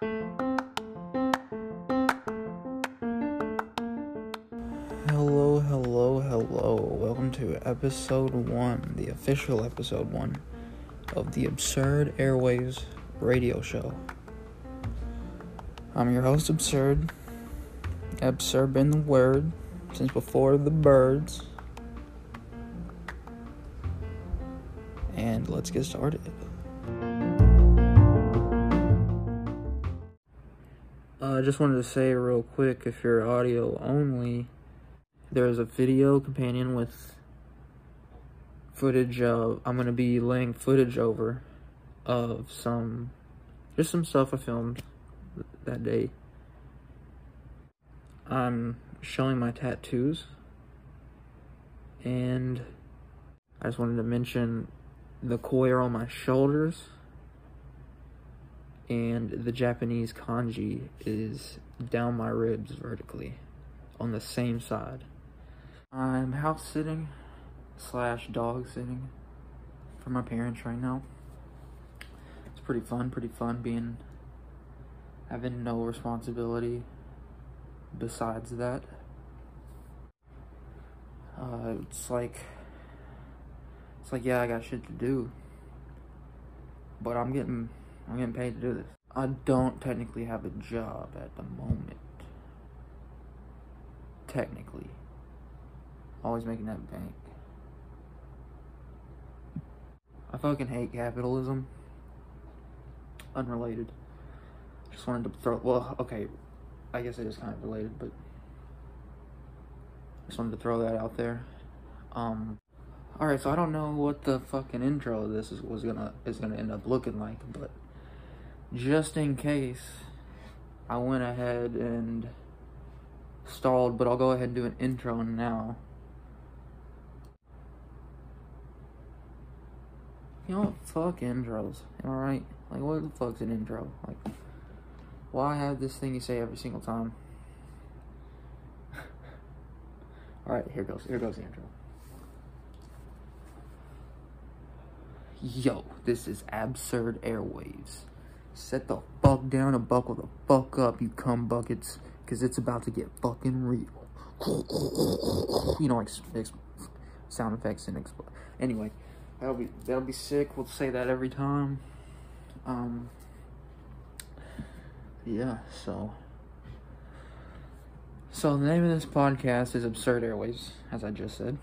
Hello, hello, hello. Welcome to episode one, the official episode one of the Absurd Airways radio show. I'm your host, Absurd. Absurd been the word since before the birds. And let's get started. I just wanted to say real quick if you're audio only, there is a video companion with footage of, I'm going to be laying footage over of some, just some stuff I filmed that day. I'm showing my tattoos, and I just wanted to mention the koi on my shoulders and the Japanese kanji is down my ribs vertically on the same side. I'm house sitting slash dog sitting for my parents right now. It's pretty fun, pretty fun being having no responsibility besides that. Uh, it's like it's like yeah, I got shit to do, but I'm getting I'm getting paid to do this. I don't technically have a job at the moment. Technically. Always making that bank. I fucking hate capitalism. Unrelated. Just wanted to throw, well, okay, I guess it is kind of related, but just wanted to throw that out there. Um, alright, so I don't know what the fucking intro of this is, was gonna, is gonna end up looking like, but just in case, I went ahead and stalled, but I'll go ahead and do an intro now. You know what? Fuck intros. Alright? Like, what the fuck's an intro? Like, why have this thing you say every single time? Alright, here goes. Here goes the intro. Yo, this is Absurd Airwaves. Set the fuck down and buckle the fuck up, you cum buckets, because it's about to get fucking real. You know, like sound effects and explode. Anyway, that'll be that'll be sick. We'll say that every time. Um. Yeah. So. So the name of this podcast is Absurd Airways, as I just said.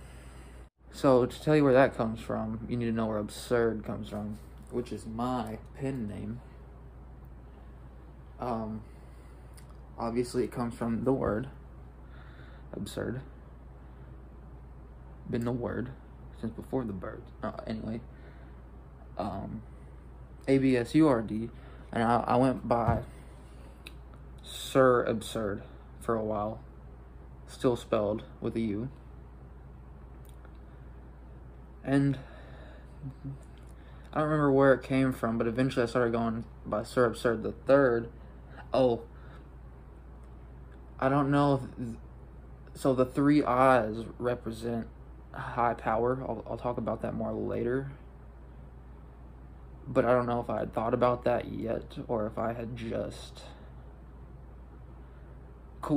So to tell you where that comes from, you need to know where absurd comes from, which is my pen name. Um, obviously, it comes from the word absurd. Been the word since before the bird. Uh, anyway, um, A B S U R D, and I, I went by Sir Absurd for a while, still spelled with a U. And I don't remember where it came from, but eventually I started going by Sir Absurd the Third Oh, I don't know if. So the three eyes represent high power. I'll, I'll talk about that more later. But I don't know if I had thought about that yet or if I had just.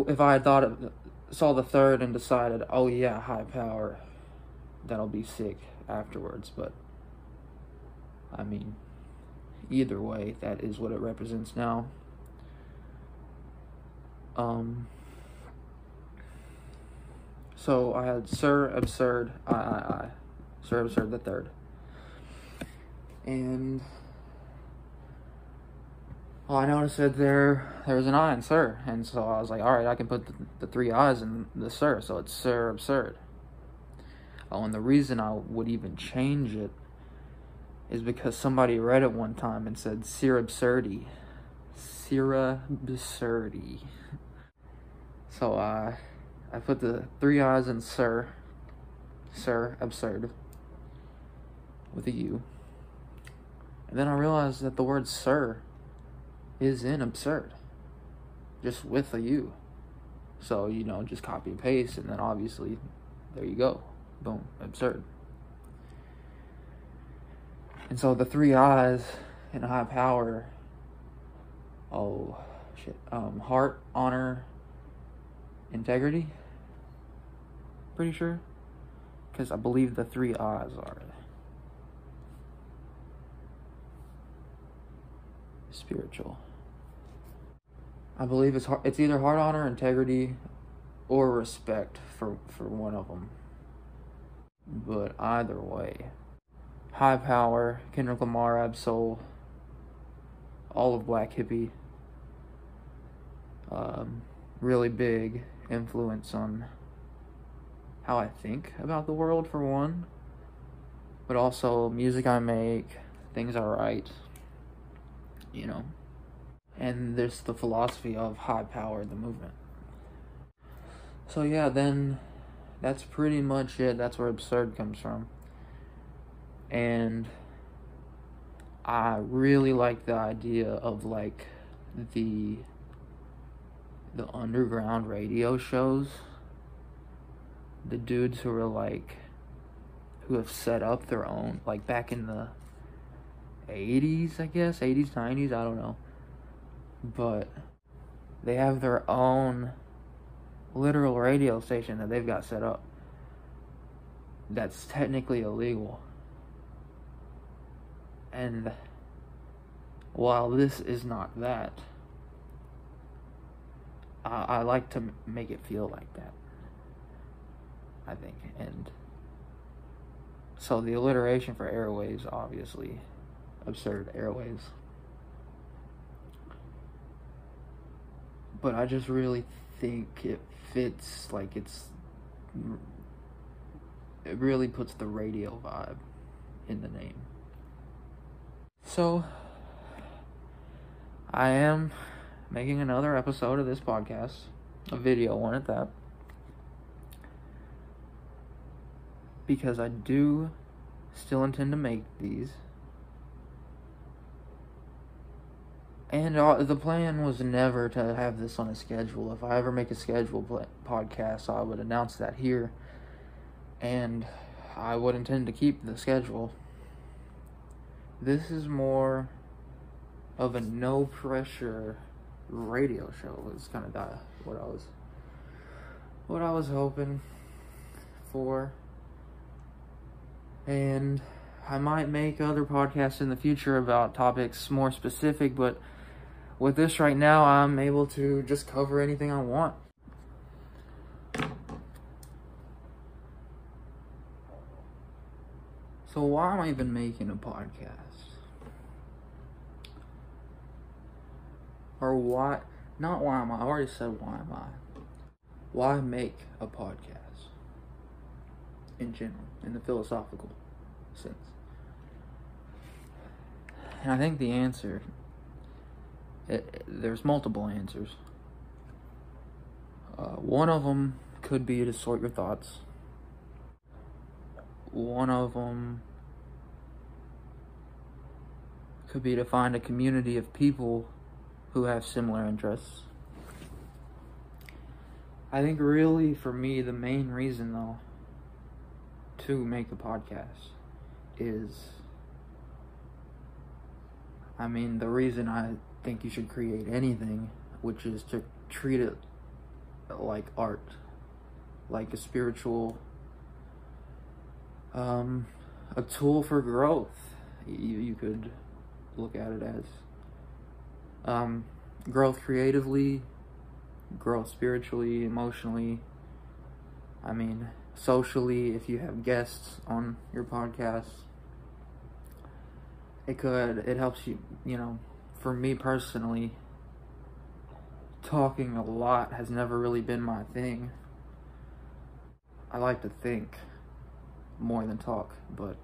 If I had thought of, saw the third and decided, oh yeah, high power, that'll be sick afterwards. But I mean, either way, that is what it represents now. Um, so I had Sir Absurd, I, I, I, Sir Absurd the third, and well, I noticed that there there was an I in Sir, and so I was like, all right, I can put the, the three I's in the Sir, so it's Sir Absurd. Oh, and the reason I would even change it is because somebody read it one time and said Sir Absurdi. Sir Absurdi. So uh, I put the three I's in Sir, Sir Absurd, with a U. And then I realized that the word Sir is in Absurd, just with a U. So, you know, just copy and paste, and then obviously, there you go. Boom, Absurd. And so the three I's in high power oh shit um heart honor integrity? Pretty sure? Because i believe the three I's are spiritual. I believe it's hard, it's either heart honor integrity or respect for for one of them but either way high power kendrick lamar Ab-Soul all of Black Hippy um, really big influence on how I think about the world, for one, but also music I make, things I write, you know. And there's the philosophy of high power, the movement. So, yeah, then that's pretty much it. That's where absurd comes from. And I really like the idea of like the the underground radio shows. The dudes who are like who have set up their own like back in the 80s, I guess, 80s, 90s, I don't know. But they have their own literal radio station that they've got set up. That's technically illegal. And while this is not that, I, I like to make it feel like that. I think. And so the alliteration for airways, obviously, absurd airways. But I just really think it fits, like it's. It really puts the radio vibe in the name. So, I am making another episode of this podcast, a video one at that. Because I do still intend to make these. And uh, the plan was never to have this on a schedule. If I ever make a scheduled podcast, I would announce that here. And I would intend to keep the schedule. This is more of a no pressure radio show was kind of what I was what I was hoping for. And I might make other podcasts in the future about topics more specific, but with this right now, I'm able to just cover anything I want. So why am I even making a podcast? Or why, not why am I, I already said why am I. Why make a podcast? In general, in the philosophical sense. And I think the answer, it, it, there's multiple answers. Uh, one of them could be to sort your thoughts. One of them could be to find a community of people who have similar interests. I think really for me the main reason though to make a podcast is I mean the reason I think you should create anything which is to treat it like art like a spiritual um a tool for growth you, you could look at it as um, growth creatively, grow spiritually, emotionally. I mean, socially, if you have guests on your podcast, it could, it helps you, you know, for me personally, talking a lot has never really been my thing. I like to think more than talk, but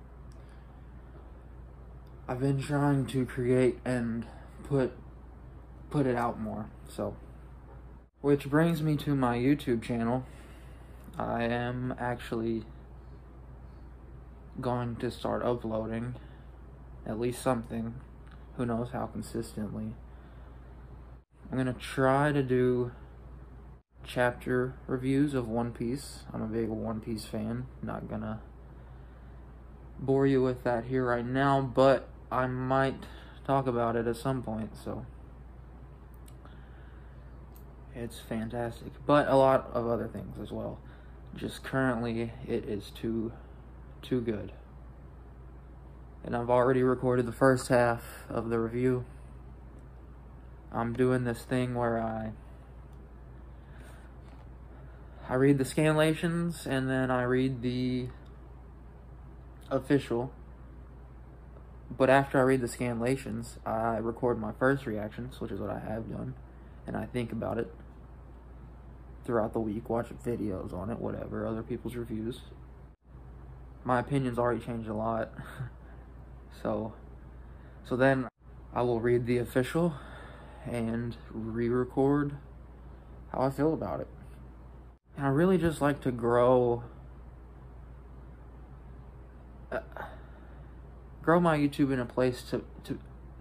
I've been trying to create and put put it out more. So, which brings me to my YouTube channel. I am actually going to start uploading at least something. Who knows how consistently. I'm going to try to do chapter reviews of One Piece. I'm a big One Piece fan. Not gonna bore you with that here right now, but I might talk about it at some point, so It's fantastic, but a lot of other things as well. Just currently, it is too, too good. And I've already recorded the first half of the review. I'm doing this thing where I I read the scanlations and then I read the official. But after I read the scanlations, I record my first reactions, which is what I have done, and I think about it throughout the week, watch videos on it, whatever, other people's reviews. My opinion's already changed a lot. so so then I will read the official and re-record how I feel about it. And I really just like to grow uh, grow my YouTube in a place to to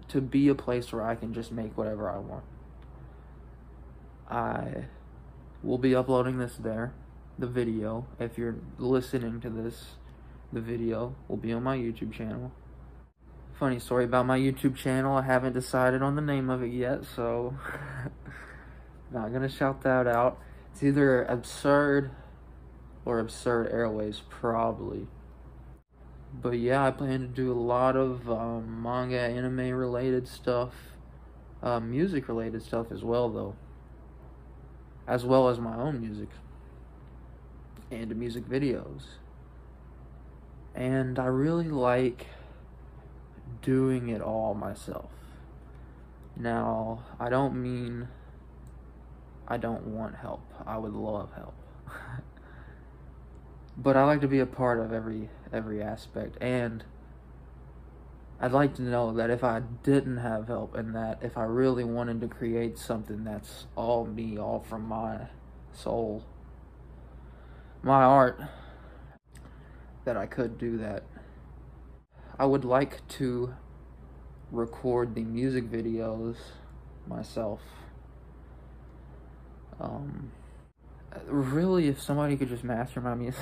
to be a place where I can just make whatever I want. I will be uploading this there, the video. If you're listening to this, the video will be on my YouTube channel. Funny story about my YouTube channel, I haven't decided on the name of it yet, so not gonna shout that out. It's either absurd or absurd airways, probably. But yeah, I plan to do a lot of um, manga, anime related stuff, uh, music related stuff as well, though. As well as my own music and music videos. And I really like doing it all myself. Now, I don't mean I don't want help. I would love help. but I like to be a part of every every aspect and I'd like to know that if I didn't have help and that if I really wanted to create something that's all me, all from my soul, my art, that I could do that. I would like to record the music videos myself. Um, really, if somebody could just master my music,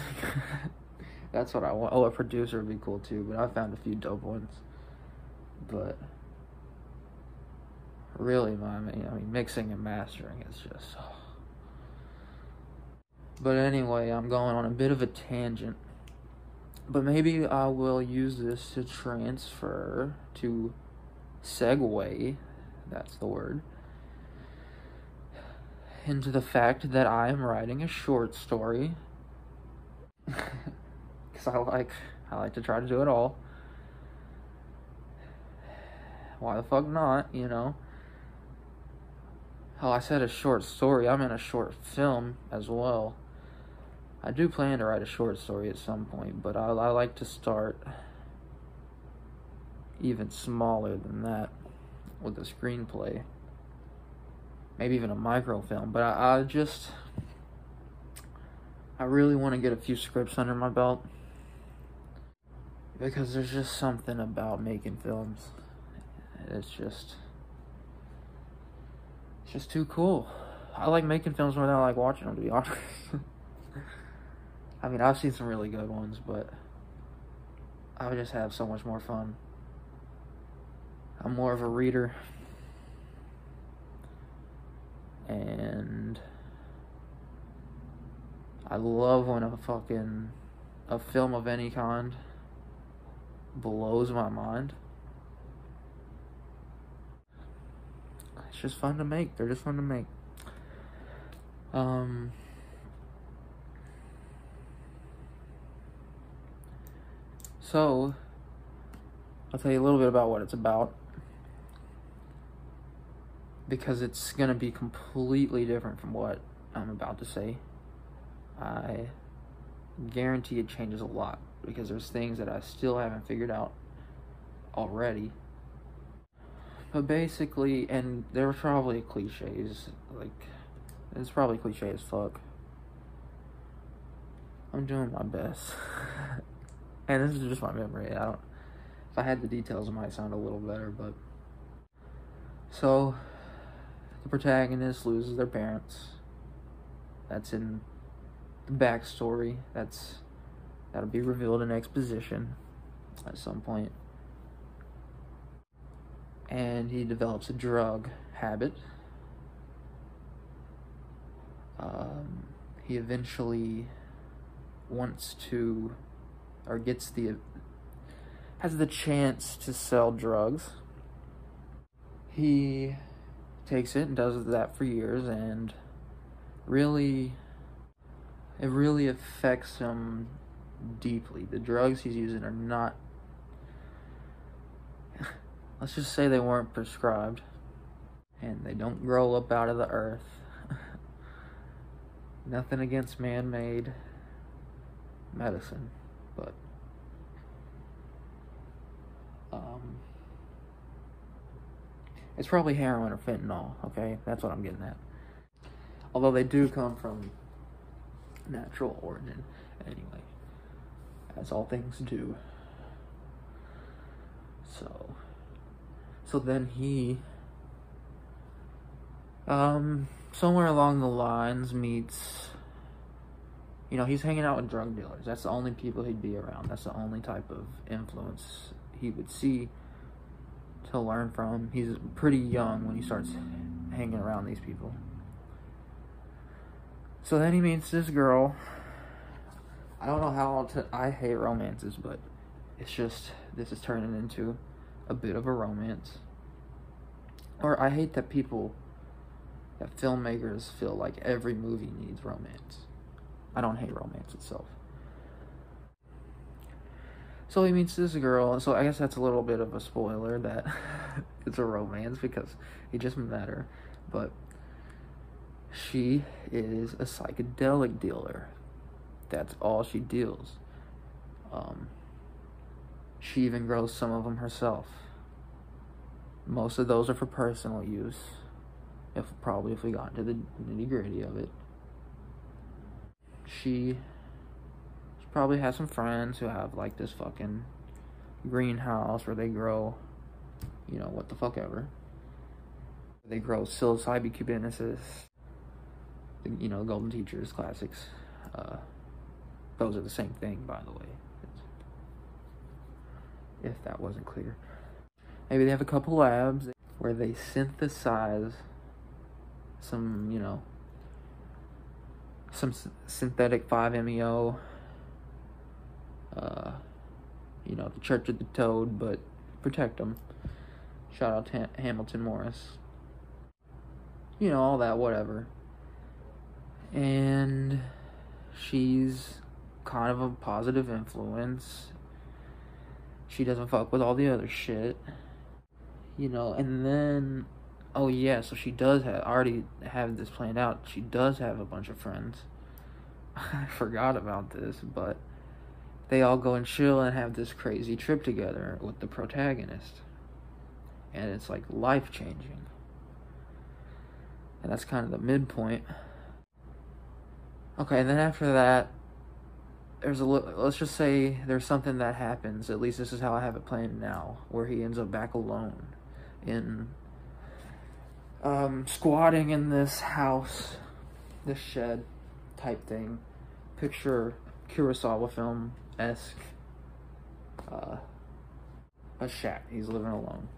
that's what I want. Oh, a producer would be cool too, but I found a few dope ones. But really, my I mean, mixing and mastering is just. Oh. But anyway, I'm going on a bit of a tangent. But maybe I will use this to transfer to segue, that's the word, into the fact that I am writing a short story. Cause I like I like to try to do it all. Why the fuck not, you know? Oh, I said a short story. I'm in a short film as well. I do plan to write a short story at some point, but I, I like to start even smaller than that with a screenplay. Maybe even a microfilm, but I, I just. I really want to get a few scripts under my belt. Because there's just something about making films. It's just. It's just too cool. I like making films more than I like watching them, to be honest. I mean, I've seen some really good ones, but I would just have so much more fun. I'm more of a reader. And I love when a fucking a film of any kind blows my mind. It's just fun to make. They're just fun to make. Um So, I'll tell you a little bit about what it's about. Because it's going to be completely different from what I'm about to say. I guarantee it changes a lot because there's things that I still haven't figured out already. But basically, and there were probably cliches, like, it's probably cliche as fuck. I'm doing my best. And this is just my memory. I don't. If I had the details, it might sound a little better, but. So, the protagonist loses their parents. That's in the backstory. That's that'll be revealed in exposition at some point. And he develops a drug habit. Um, he eventually wants to, or gets the, has the chance to sell drugs. He takes it and does that for years, and really, it really affects him deeply. The drugs he's using are not, let's just say they weren't prescribed, and they don't grow up out of the earth. Nothing against man made medicine, but um, it's probably heroin or fentanyl, okay? That's what I'm getting at. Although they do come from natural origin anyway, as all things do. So, so then he, um, somewhere along the lines meets, you know, he's hanging out with drug dealers. That's the only people he'd be around. That's the only type of influence he would see to learn from. He's pretty young when he starts hanging around these people. So then he meets this girl. I don't know how to, I hate romances, but it's just this is turning into a bit of a romance. Or I hate that people that filmmakers feel like every movie needs romance. I don't hate romance itself. So he meets this girl, so I guess that's a little bit of a spoiler that it's a romance because he just met her. But she is a psychedelic dealer. That's all she deals. Um, she even grows some of them herself. Most of those are for personal use. If probably if we got into the nitty gritty of it, she, she probably has some friends who have like this fucking greenhouse where they grow, you know, what the fuck ever. They grow psilocybin cubensis, you know, Golden Teachers classics. Uh, those are the same thing, by the way. If that wasn't clear. Maybe they have a couple labs where they synthesize some, you know, some synthetic 5-MeO, uh, you know, the Church of the Toad, but protect them. Shout out to Hamilton Morris. You know, all that, whatever. And she's kind of a positive influence. She doesn't fuck with all the other shit. You know, and then oh yeah, so she does have already have this planned out. She does have a bunch of friends. I forgot about this, but they all go and chill and have this crazy trip together with the protagonist. And it's like life changing. And that's kind of the midpoint. Okay, and then after that, there's a let's just say there's something that happens. At least this is how I have it planned now, where he ends up back alone in um, squatting in this house, this shed type thing. Picture Kurosawa film esque. Uh, a shack. He's living alone.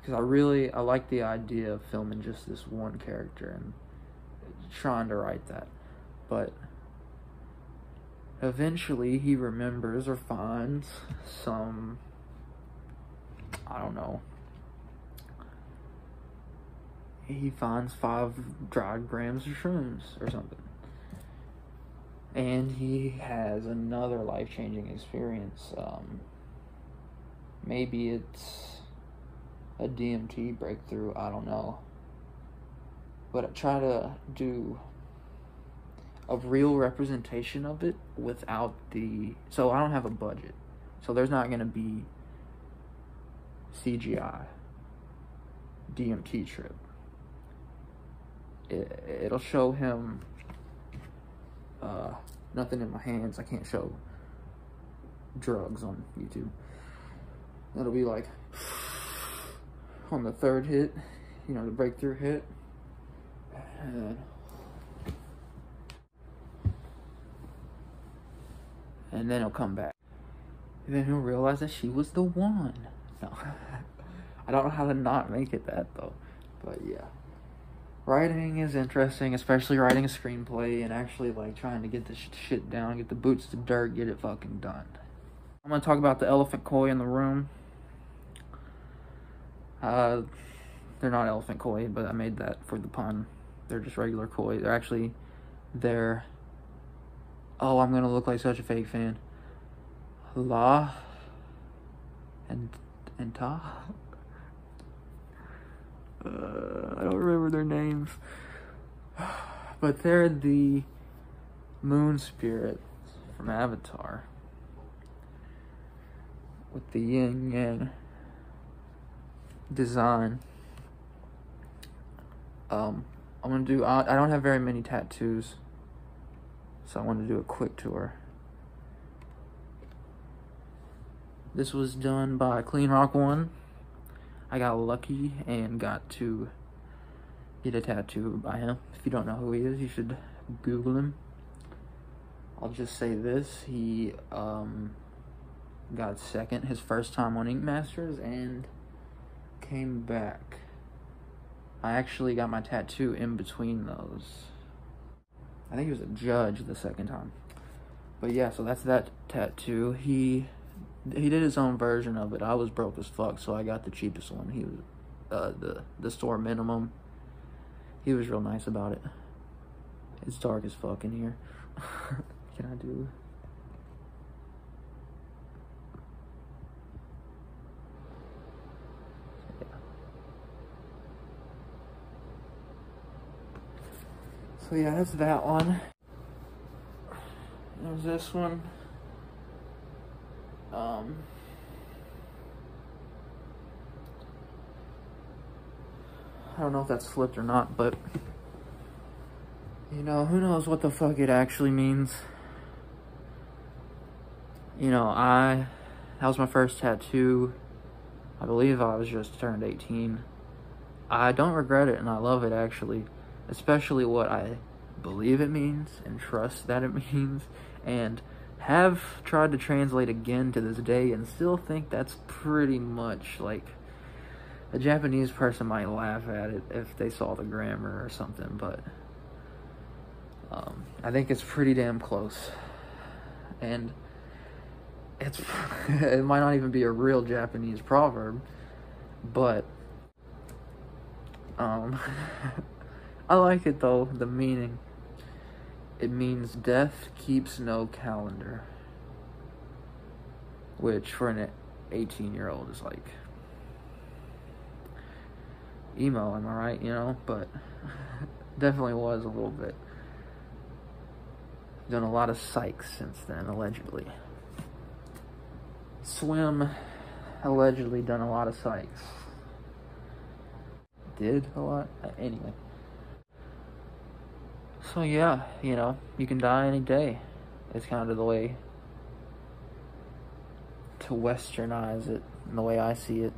Because I really I like the idea of filming just this one character and trying to write that, but eventually he remembers or finds some I don't know. He finds five dried grams of shrooms or something. And he has another life changing experience. Um, maybe it's a DMT breakthrough, I don't know. But I try to do a real representation of it without the. So I don't have a budget. So there's not going to be CGI, DMT trip. It, it'll show him uh, nothing in my hands. I can't show drugs on YouTube. It'll be like on the third hit, you know, the breakthrough hit. And, and then he'll come back. And then he'll realize that she was the one. No. I don't know how to not make it that though. But yeah. writing is interesting, especially writing a screenplay and actually like trying to get this shit down, get the boots to dirt, get it fucking done. I'm gonna talk about the elephant koi in the room. Uh, they're not elephant koi, but I made that for the pun. They're just regular koi. They're actually, they're. Oh, I'm gonna look like such a fake fan. La and and Ta. Uh, I don't remember their names, but they're the moon spirits from Avatar with the yin yang design. Um, I'm gonna do. I, I don't have very many tattoos, so I want to do a quick tour. This was done by Cleen Rock One. I got lucky and got to get a tattoo by him. If you don't know who he is, you should Google him. I'll just say this: he um, got second his first time on Ink Masters and came back. I actually got my tattoo in between those. I think he was a judge the second time. But yeah, so that's that tattoo. He he did his own version of it. I was broke as fuck, so I got the cheapest one. He was uh, the the store minimum. He was real nice about it. It's dark as fuck in here. Can I do? So yeah, that's that one. There's this one. Um, I don't know if that's flipped or not, but you know, who knows what the fuck it actually means. You know, I, that was my first tattoo. I believe I was just turned 18. I don't regret it and I love it actually, especially what I believe it means and trust that it means and have tried to translate again to this day and still think that's pretty much like a Japanese person might laugh at it if they saw the grammar or something, but um, I think it's pretty damn close. And it's it might not even be a real Japanese proverb, but um, I like it though, the meaning. It means death keeps no calendar. Which, for an 18 year old, is like emo, am I right? You know? But definitely was a little bit. Done a lot of psychs since then, allegedly. Swim allegedly done a lot of psychs. Did a lot? Uh, anyway. So yeah, you know, you can die any day. It's kind of the way to westernize it, the way I see it.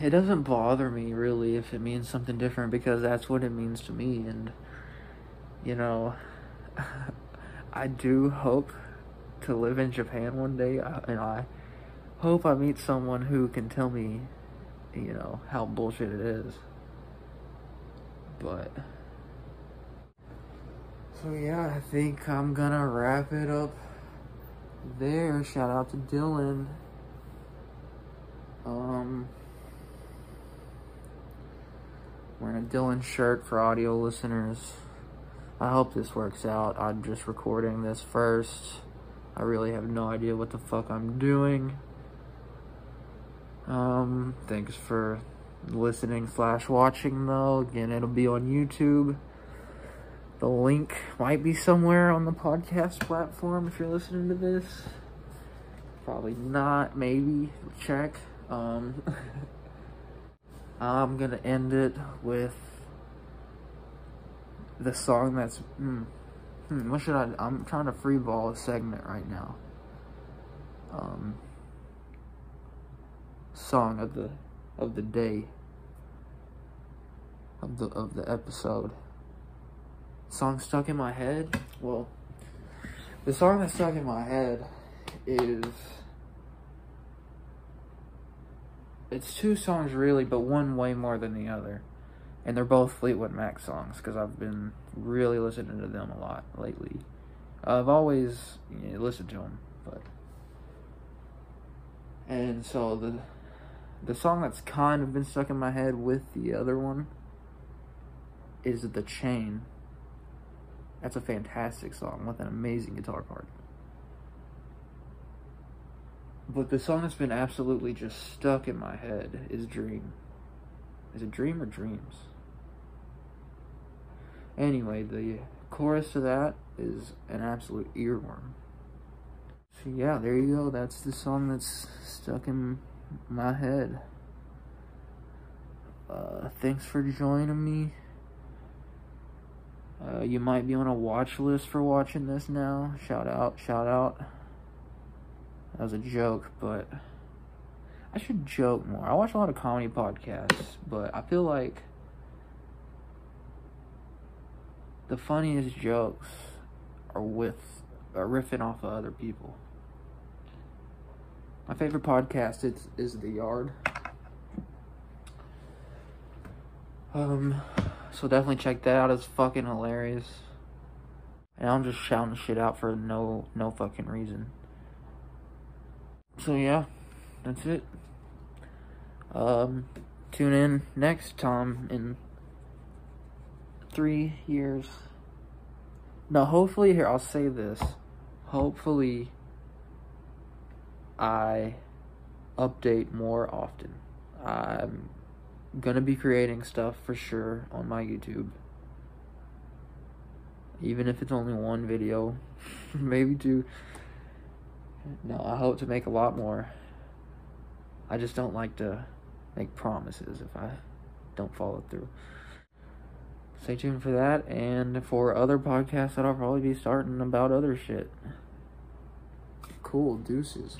It doesn't bother me really if it means something different because that's what it means to me and you know, I do hope to live in Japan one day uh, and I hope I meet someone who can tell me, you know, how bullshit it is. But so yeah, I think I'm gonna wrap it up there. Shout out to Dylan. Um, wearing a Dylan shirt for audio listeners. I hope this works out. I'm just recording this first. I really have no idea what the fuck I'm doing. Um, thanks for listening slash watching though. Again, it'll be on YouTube. The link might be somewhere on the podcast platform if you're listening to this. Probably not, maybe. Check. Um, I'm gonna end it with the song that's. Hmm, hmm, what should I. I'm trying to freeball a segment right now. Um, song of the of the day of the of the episode song stuck in my head? Well, the song that's stuck in my head is it's two songs really, but one way more than the other. And they're both Fleetwood Mac songs because I've been really listening to them a lot lately. I've always you know, listened to them, but and so the the song that's kind of been stuck in my head with the other one is The Chain. That's a fantastic song with an amazing guitar part. But the song that's been absolutely just stuck in my head is Dream. Is it Dream or Dreams? Anyway, the chorus to that is an absolute earworm. So yeah, there you go. That's the song that's stuck in my head. Uh, thanks for joining me. Uh, you might be on a watch list for watching this now. Shout out, shout out. That was a joke, but I should joke more. I watch a lot of comedy podcasts, but I feel like the funniest jokes are with are riffing off of other people. My favorite podcast is is The Yard. Um, so definitely check that out. It's fucking hilarious. And I'm just shouting shit out for no no fucking reason. So yeah, that's it. Um, tune in next time in three years. Now, hopefully, here, I'll say this. Hopefully, I update more often. I'm gonna be creating stuff for sure on my YouTube. Even if it's only one video, maybe two. No, I hope to make a lot more. I just don't like to make promises if I don't follow through stay tuned for that and for other podcasts that I'll probably be starting about other shit. Cool, deuces.